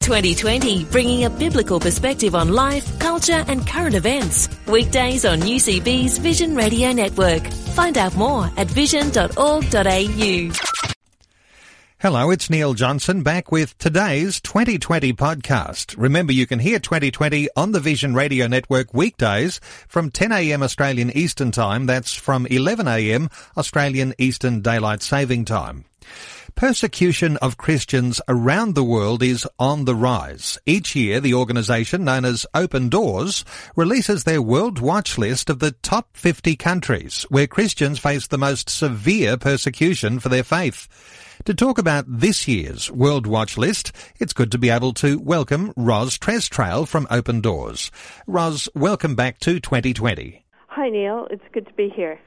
2020, bringing a biblical perspective on life, culture, and current events. Weekdays on UCB's Vision Radio Network. Find out more at vision.org.au. Hello, it's Neil Johnson back with today's 2020 podcast. Remember, you can hear 2020 on the Vision Radio Network weekdays from 10am Australian Eastern Time. That's from 11am Australian Eastern Daylight Saving Time. Persecution of Christians around the world is on the rise. Each year, the organisation known as Open Doors releases their World Watch list of the top 50 countries where Christians face the most severe persecution for their faith. To talk about this year's World Watch list, it's good to be able to welcome Ros Trestrail from Open Doors. Ros, welcome back to 2020. Hi, Neil. It's good to be here.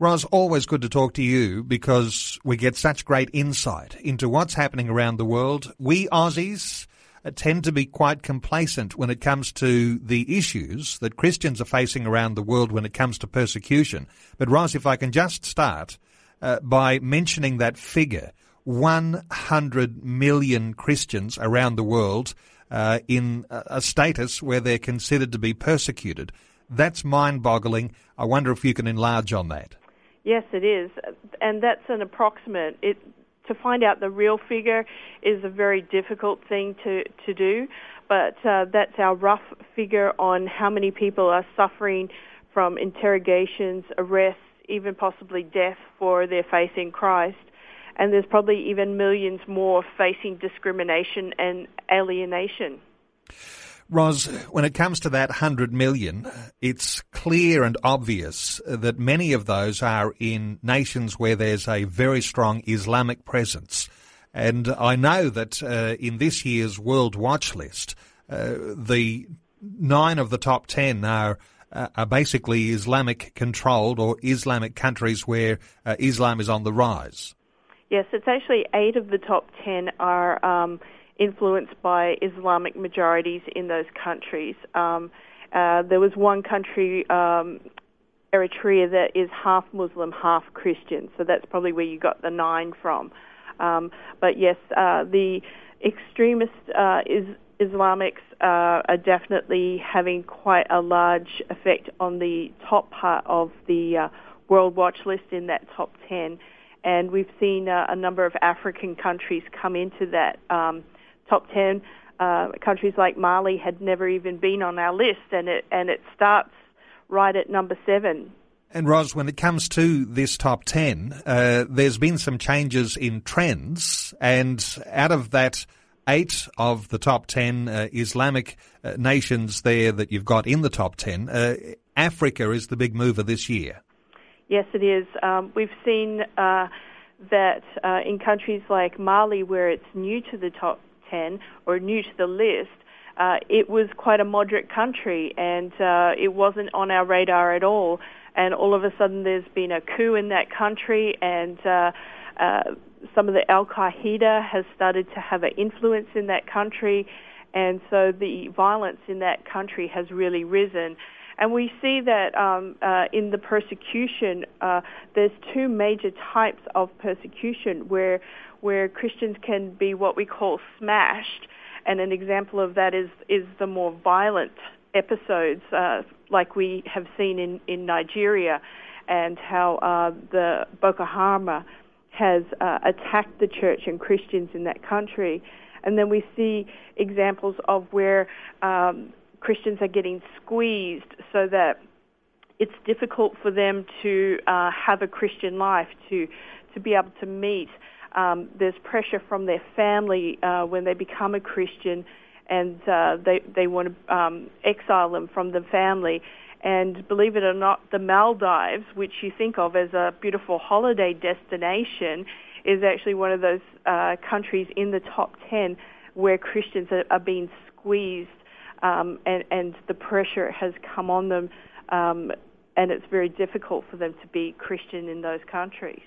Ros, always good to talk to you because we get such great insight into what's happening around the world. We Aussies uh, tend to be quite complacent when it comes to the issues that Christians are facing around the world when it comes to persecution. But Ros, if I can just start uh, by mentioning that figure, 100 million Christians around the world uh, in a status where they're considered to be persecuted. That's mind boggling. I wonder if you can enlarge on that. Yes, it is, and that's an approximate. It to find out the real figure is a very difficult thing to to do, but uh, that's our rough figure on how many people are suffering from interrogations, arrests, even possibly death for their faith in Christ. And there's probably even millions more facing discrimination and alienation. Ros, when it comes to that 100 million, it's clear and obvious that many of those are in nations where there's a very strong Islamic presence. And I know that uh, in this year's World Watch list, uh, the nine of the top 10 are uh, are basically Islamic controlled or Islamic countries where uh, Islam is on the rise. Yes, it's actually eight of the top 10 are um, influenced by Islamic majorities in those countries. Um, uh, there was one country, um, Eritrea, that is half Muslim, half Christian. So that's probably where you got the nine from. Um, but yes, uh, the extremist uh, is, Islamics uh, are definitely having quite a large effect on the top part of the uh, World Watch list in that top 10. And we've seen uh, a number of African countries come into that um, top 10 uh, countries like Mali had never even been on our list, and it and it starts right at number seven. And Ros, when it comes to this top 10, uh, there's been some changes in trends, and out of that, eight of the top 10 uh, Islamic uh, nations there that you've got in the top 10, uh, Africa is the big mover this year. Yes, it is. Um, we've seen uh, that uh, in countries like Mali, where it's new to the top 10 or new to the list, uh, it was quite a moderate country and uh, it wasn't on our radar at all. And all of a sudden, there's been a coup in that country, and uh, uh, some of the Al Qaeda has started to have an influence in that country, and so the violence in that country has really risen. And we see that um, uh, in the persecution, uh, there's two major types of persecution where where Christians can be what we call smashed, and an example of that is is the more violent episodes, uh, like we have seen in in Nigeria, and how uh, the Boko Haram has uh, attacked the church and Christians in that country. And then we see examples of where um, Christians are getting squeezed so that it's difficult for them to uh, have a Christian life, to to be able to meet. Um, there's pressure from their family uh, when they become a Christian, and uh, they they want to um, exile them from the family. And believe it or not, the Maldives, which you think of as a beautiful holiday destination, is actually one of those uh, countries in the top ten where Christians are, are being squeezed um, and, and the pressure has come on them um, and it's very difficult for them to be Christian in those countries.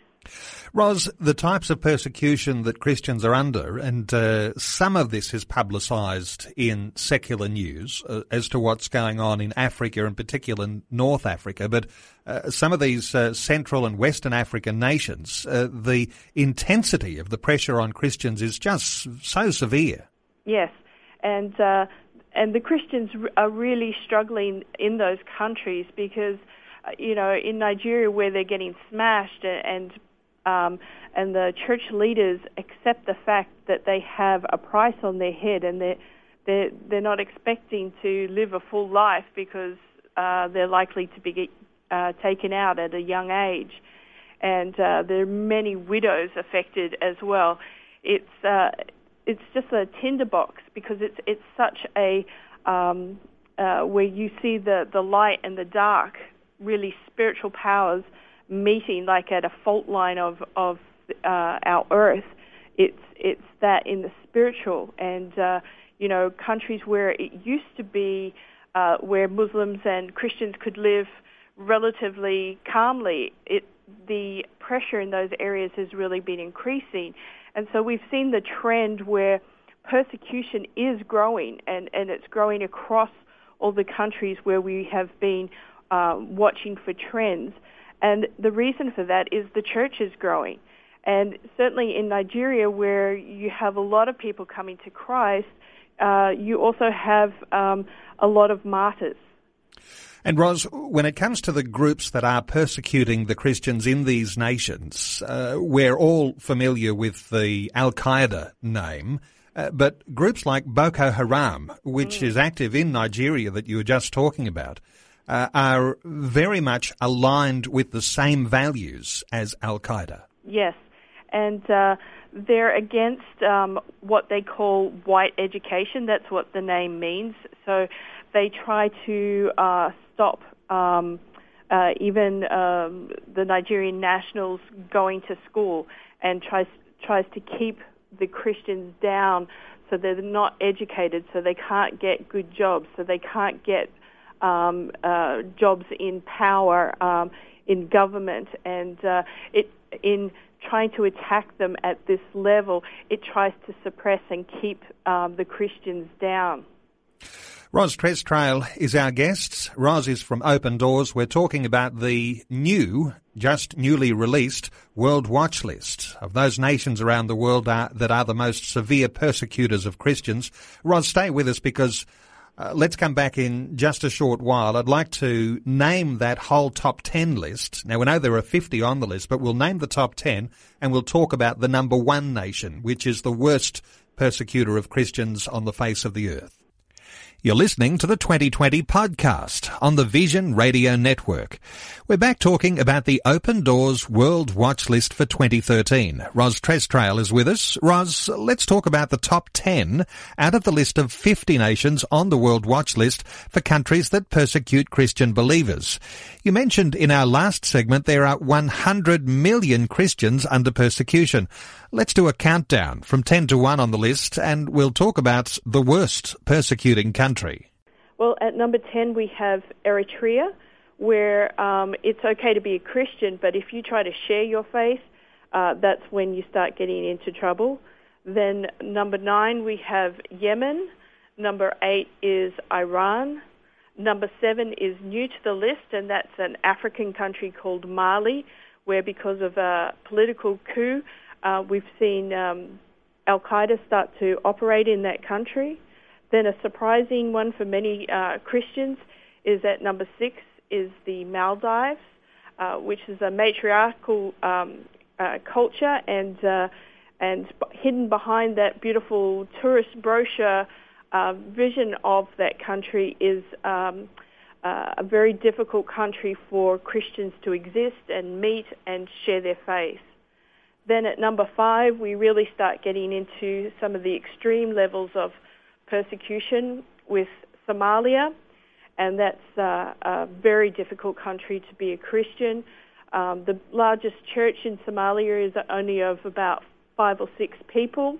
Ros, the types of persecution that Christians are under, and uh, some of this is publicised in secular news uh, as to what's going on in Africa, in particular in North Africa, but uh, some of these uh, Central and Western African nations, uh, the intensity of the pressure on Christians is just so severe. Yes, and uh, and the Christians are really struggling in those countries because, you know, in Nigeria where they're getting smashed and um, and the church leaders accept the fact that they have a price on their head and they're, they're, they're not expecting to live a full life because uh, they're likely to be uh, taken out at a young age. And uh, there are many widows affected as well. It's, uh, it's just a tinderbox because it's, it's such a, um, uh, where you see the, the light and the dark, really spiritual powers meeting like at a fault line of of uh, our earth. It's it's that in the spiritual and uh, you know countries where it used to be uh, where Muslims and Christians could live relatively calmly. It the pressure in those areas has really been increasing, and so we've seen the trend where persecution is growing and, and it's growing across all the countries where we have been uh, watching for trends. And the reason for that is the church is growing. And certainly in Nigeria, where you have a lot of people coming to Christ, uh, you also have um, a lot of martyrs. And Ros, when it comes to the groups that are persecuting the Christians in these nations, uh, we're all familiar with the Al Qaeda name. Uh, but groups like Boko Haram, which mm. is active in Nigeria that you were just talking about, uh, are very much aligned with the same values as Al Qaeda. Yes, and uh, they're against um, what they call white education. That's what the name means. So they try to uh, stop. Um, uh, even um, the Nigerian nationals going to school and tries tries to keep the Christians down so they're not educated, so they can't get good jobs, so they can't get um, uh, jobs in power um, in government, and uh, it in trying to attack them at this level, it tries to suppress and keep um, the Christians down. Ros Trail is our guest. Ros is from Open Doors. We're talking about the new, just newly released World Watch List of those nations around the world that are the most severe persecutors of Christians. Ros, stay with us because uh, let's come back in just a short while. I'd like to name that whole top 10 list. Now, we know there are 50 on the list, but we'll name the top 10 and we'll talk about the number one nation, which is the worst persecutor of Christians on the face of the earth. You're listening to the 2020 podcast on the Vision Radio Network. We're back talking about the Open Doors World Watch List for 2013. Ros Trestrail is with us. Ros, let's talk about the top 10 out of the list of 50 nations on the World Watch List for countries that persecute Christian believers. You mentioned in our last segment there are 100 million Christians under persecution. Let's do a countdown from 10 to 1 on the list and we'll talk about the worst persecuting country. Well, at number 10 we have Eritrea, where um, it's okay to be a Christian, but if you try to share your faith, uh, that's when you start getting into trouble. Then number 9 we have Yemen. Number 8 is Iran. Number 7 is new to the list, and that's an African country called Mali, where because of a political coup, uh, we've seen um, Al Qaeda start to operate in that country. Then a surprising one for many uh, Christians is that number six is the Maldives, uh, which is a matriarchal um, uh, culture, and uh, and hidden behind that beautiful tourist brochure uh, vision of that country is. Um, uh, a very difficult country for Christians to exist and meet and share their faith. Then at number five, we really start getting into some of the extreme levels of persecution with Somalia, and that's uh, a very difficult country to be a Christian. Um, the largest church in Somalia is only of about five or six people,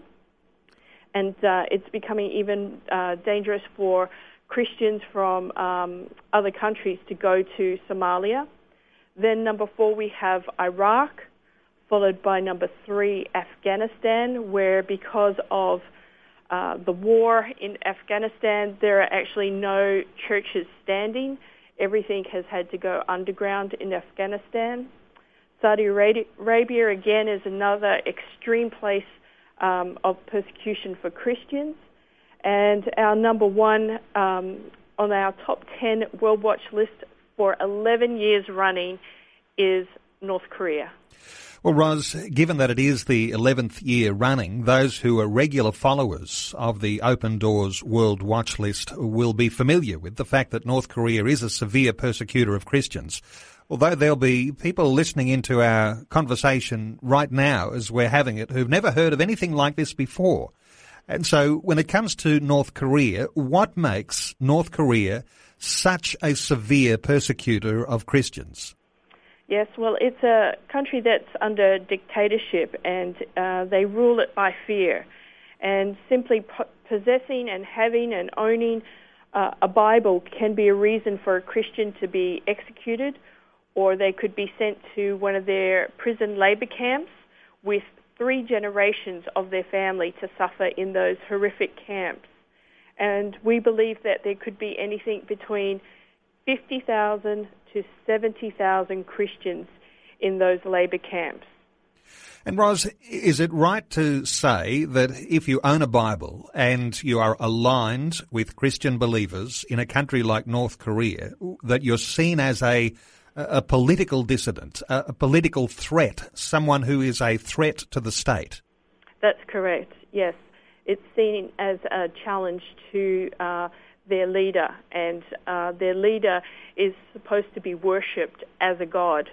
and uh, it's becoming even uh, dangerous for Christians from um, other countries to go to Somalia. Then number four, we have Iraq, followed by number three, Afghanistan, where because of uh, the war in Afghanistan, there are actually no churches standing. Everything has had to go underground in Afghanistan. Saudi Arabia, again, is another extreme place um, of persecution for Christians. And our number one um, on our top 10 World Watch list for 11 years running is North Korea. Well, Ros, given that it is the 11th year running, those who are regular followers of the Open Doors World Watch List will be familiar with the fact that North Korea is a severe persecutor of Christians. Although there'll be people listening into our conversation right now as we're having it who've never heard of anything like this before. And so when it comes to North Korea, what makes North Korea such a severe persecutor of Christians? Yes, well, it's a country that's under dictatorship and uh, they rule it by fear. And simply po- possessing and having and owning uh, a Bible can be a reason for a Christian to be executed, or they could be sent to one of their prison labor camps with three generations of their family to suffer in those horrific camps. And we believe that there could be anything between 50,000 to 70,000 Christians in those labor camps. And Ros, is it right to say that if you own a Bible and you are aligned with Christian believers in a country like North Korea, that you're seen as a a political dissident, a, a political threat, someone who is a threat to the state? That's correct. Yes, it's seen as a challenge to uh, their leader, and uh, their leader is supposed to be worshipped as a god.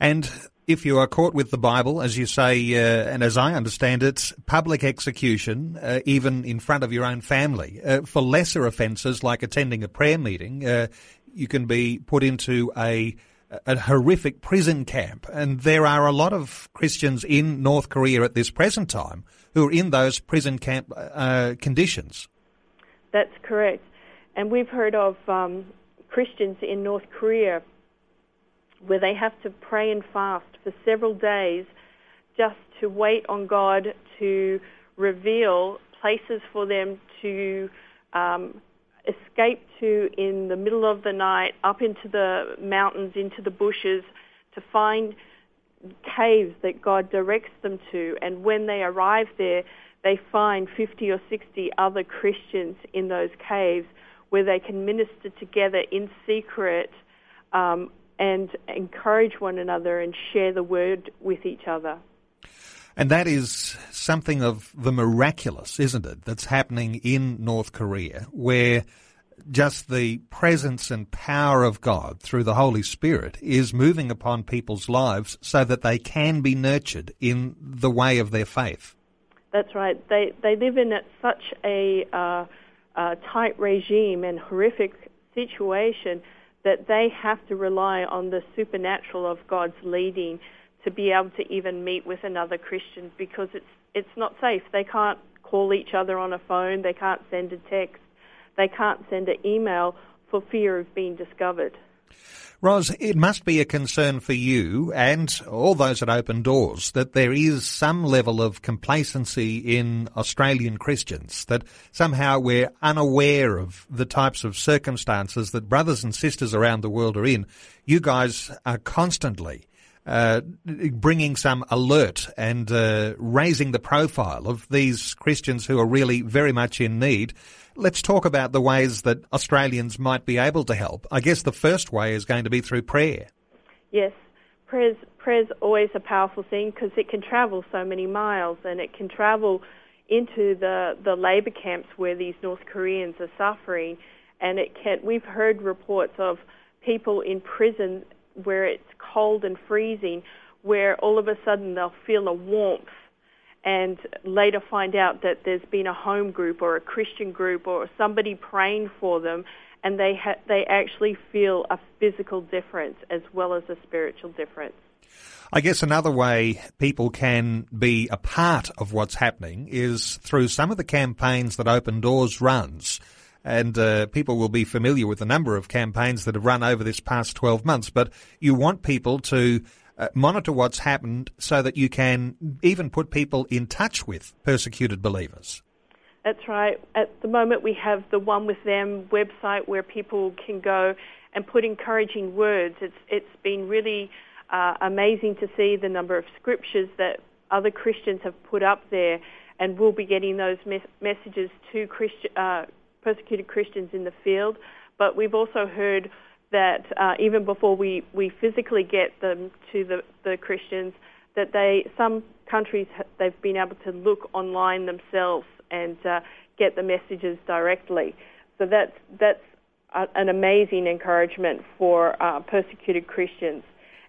And if you are caught with the Bible, as you say, uh, and as I understand it, public execution, uh, even in front of your own family, uh, for lesser offences like attending a prayer meeting, uh, you can be put into a a horrific prison camp. And there are a lot of Christians in North Korea at this present time who are in those prison camp uh, conditions. That's correct. And we've heard of um, Christians in North Korea where they have to pray and fast for several days just to wait on God to reveal places for them to um, escape to in the middle of the night, up into the mountains, into the bushes, to find caves that God directs them to. And when they arrive there, they find 50 or 60 other Christians in those caves where they can minister together in secret um, and encourage one another and share the word with each other. And that is something of the miraculous, isn't it, that's happening in North Korea, where just the presence and power of God through the Holy Spirit is moving upon people's lives so that they can be nurtured in the way of their faith. That's right. They they live in such a uh, uh, tight regime and horrific situation that they have to rely on the supernatural of God's leading to be able to even meet with another Christian because it's it's not safe. They can't call each other on a phone. They can't send a text. They can't send an email for fear of being discovered. Ros, it must be a concern for you and all those at Open Doors that there is some level of complacency in Australian Christians, that somehow we're unaware of the types of circumstances that brothers and sisters around the world are in. You guys are constantly uh, bringing some alert and uh, raising the profile of these Christians who are really very much in need. Let's talk about the ways that Australians might be able to help. I guess the first way is going to be through prayer. Yes, prayer's, prayer's always a powerful thing because it can travel so many miles and it can travel into the, the labour camps where these North Koreans are suffering. And it can, we've heard reports of people in prison where it's cold and freezing, where all of a sudden they'll feel a warmth and later find out that there's been a home group or a Christian group or somebody praying for them, and they ha- they actually feel a physical difference as well as a spiritual difference. I guess another way people can be a part of what's happening is through some of the campaigns that Open Doors runs. And uh, people will be familiar with the number of campaigns that have run over this past 12 months. But you want people to uh, monitor what's happened so that you can even put people in touch with persecuted believers. That's right. At the moment, we have the One With Them website where people can go and put encouraging words. It's it's been really uh, amazing to see the number of scriptures that other Christians have put up there, and we'll be getting those mes- messages to Christi- uh, persecuted Christians in the field. But we've also heard that uh, even before we, we physically get them to the, the Christians, that they some countries they've been able to look online themselves and uh, get the messages directly. So that's that's a, an amazing encouragement for uh, persecuted Christians.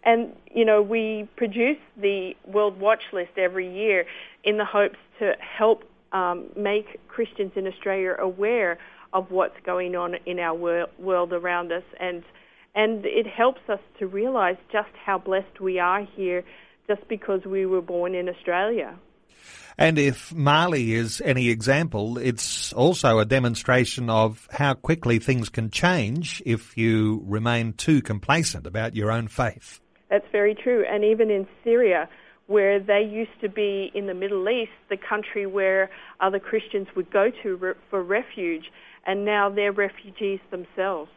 And you know we produce the World Watch List every year in the hopes to help um, make Christians in Australia aware of what's going on in our wor- world around us, and and it helps us to realise just how blessed we are here, just because we were born in Australia. And if Mali is any example, it's also a demonstration of how quickly things can change if you remain too complacent about your own faith. That's very true. And even in Syria, where they used to be in the Middle East, the country where other Christians would go to for refuge, and now they're refugees themselves.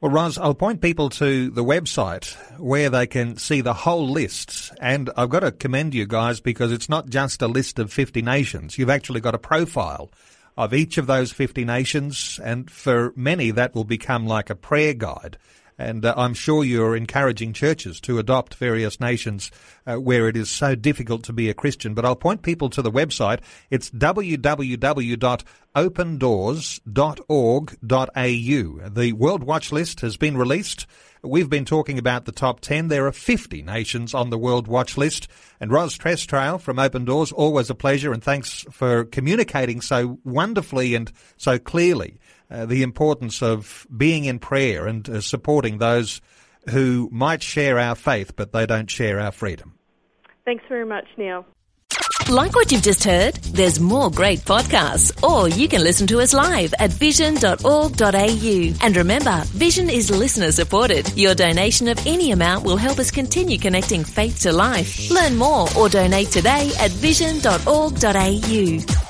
Well, Ros, I'll point people to the website where they can see the whole list. And I've got to commend you guys because it's not just a list of 50 nations. You've actually got a profile of each of those 50 nations. And for many, that will become like a prayer guide. And uh, I'm sure you're encouraging churches to adopt various nations uh, where it is so difficult to be a Christian. But I'll point people to the website. It's www.opendoors.org.au. The World Watch List has been released. We've been talking about the top 10. There are 50 nations on the World Watch List. And Ros Trestrail from Open Doors, always a pleasure and thanks for communicating so wonderfully and so clearly uh, the importance of being in prayer and uh, supporting those who might share our faith but they don't share our freedom. Thanks very much, Neil. Like what you've just heard? There's more great podcasts, or you can listen to us live at vision.org.au. And remember, Vision is listener supported. Your donation of any amount will help us continue connecting faith to life. Learn more or donate today at vision.org.au.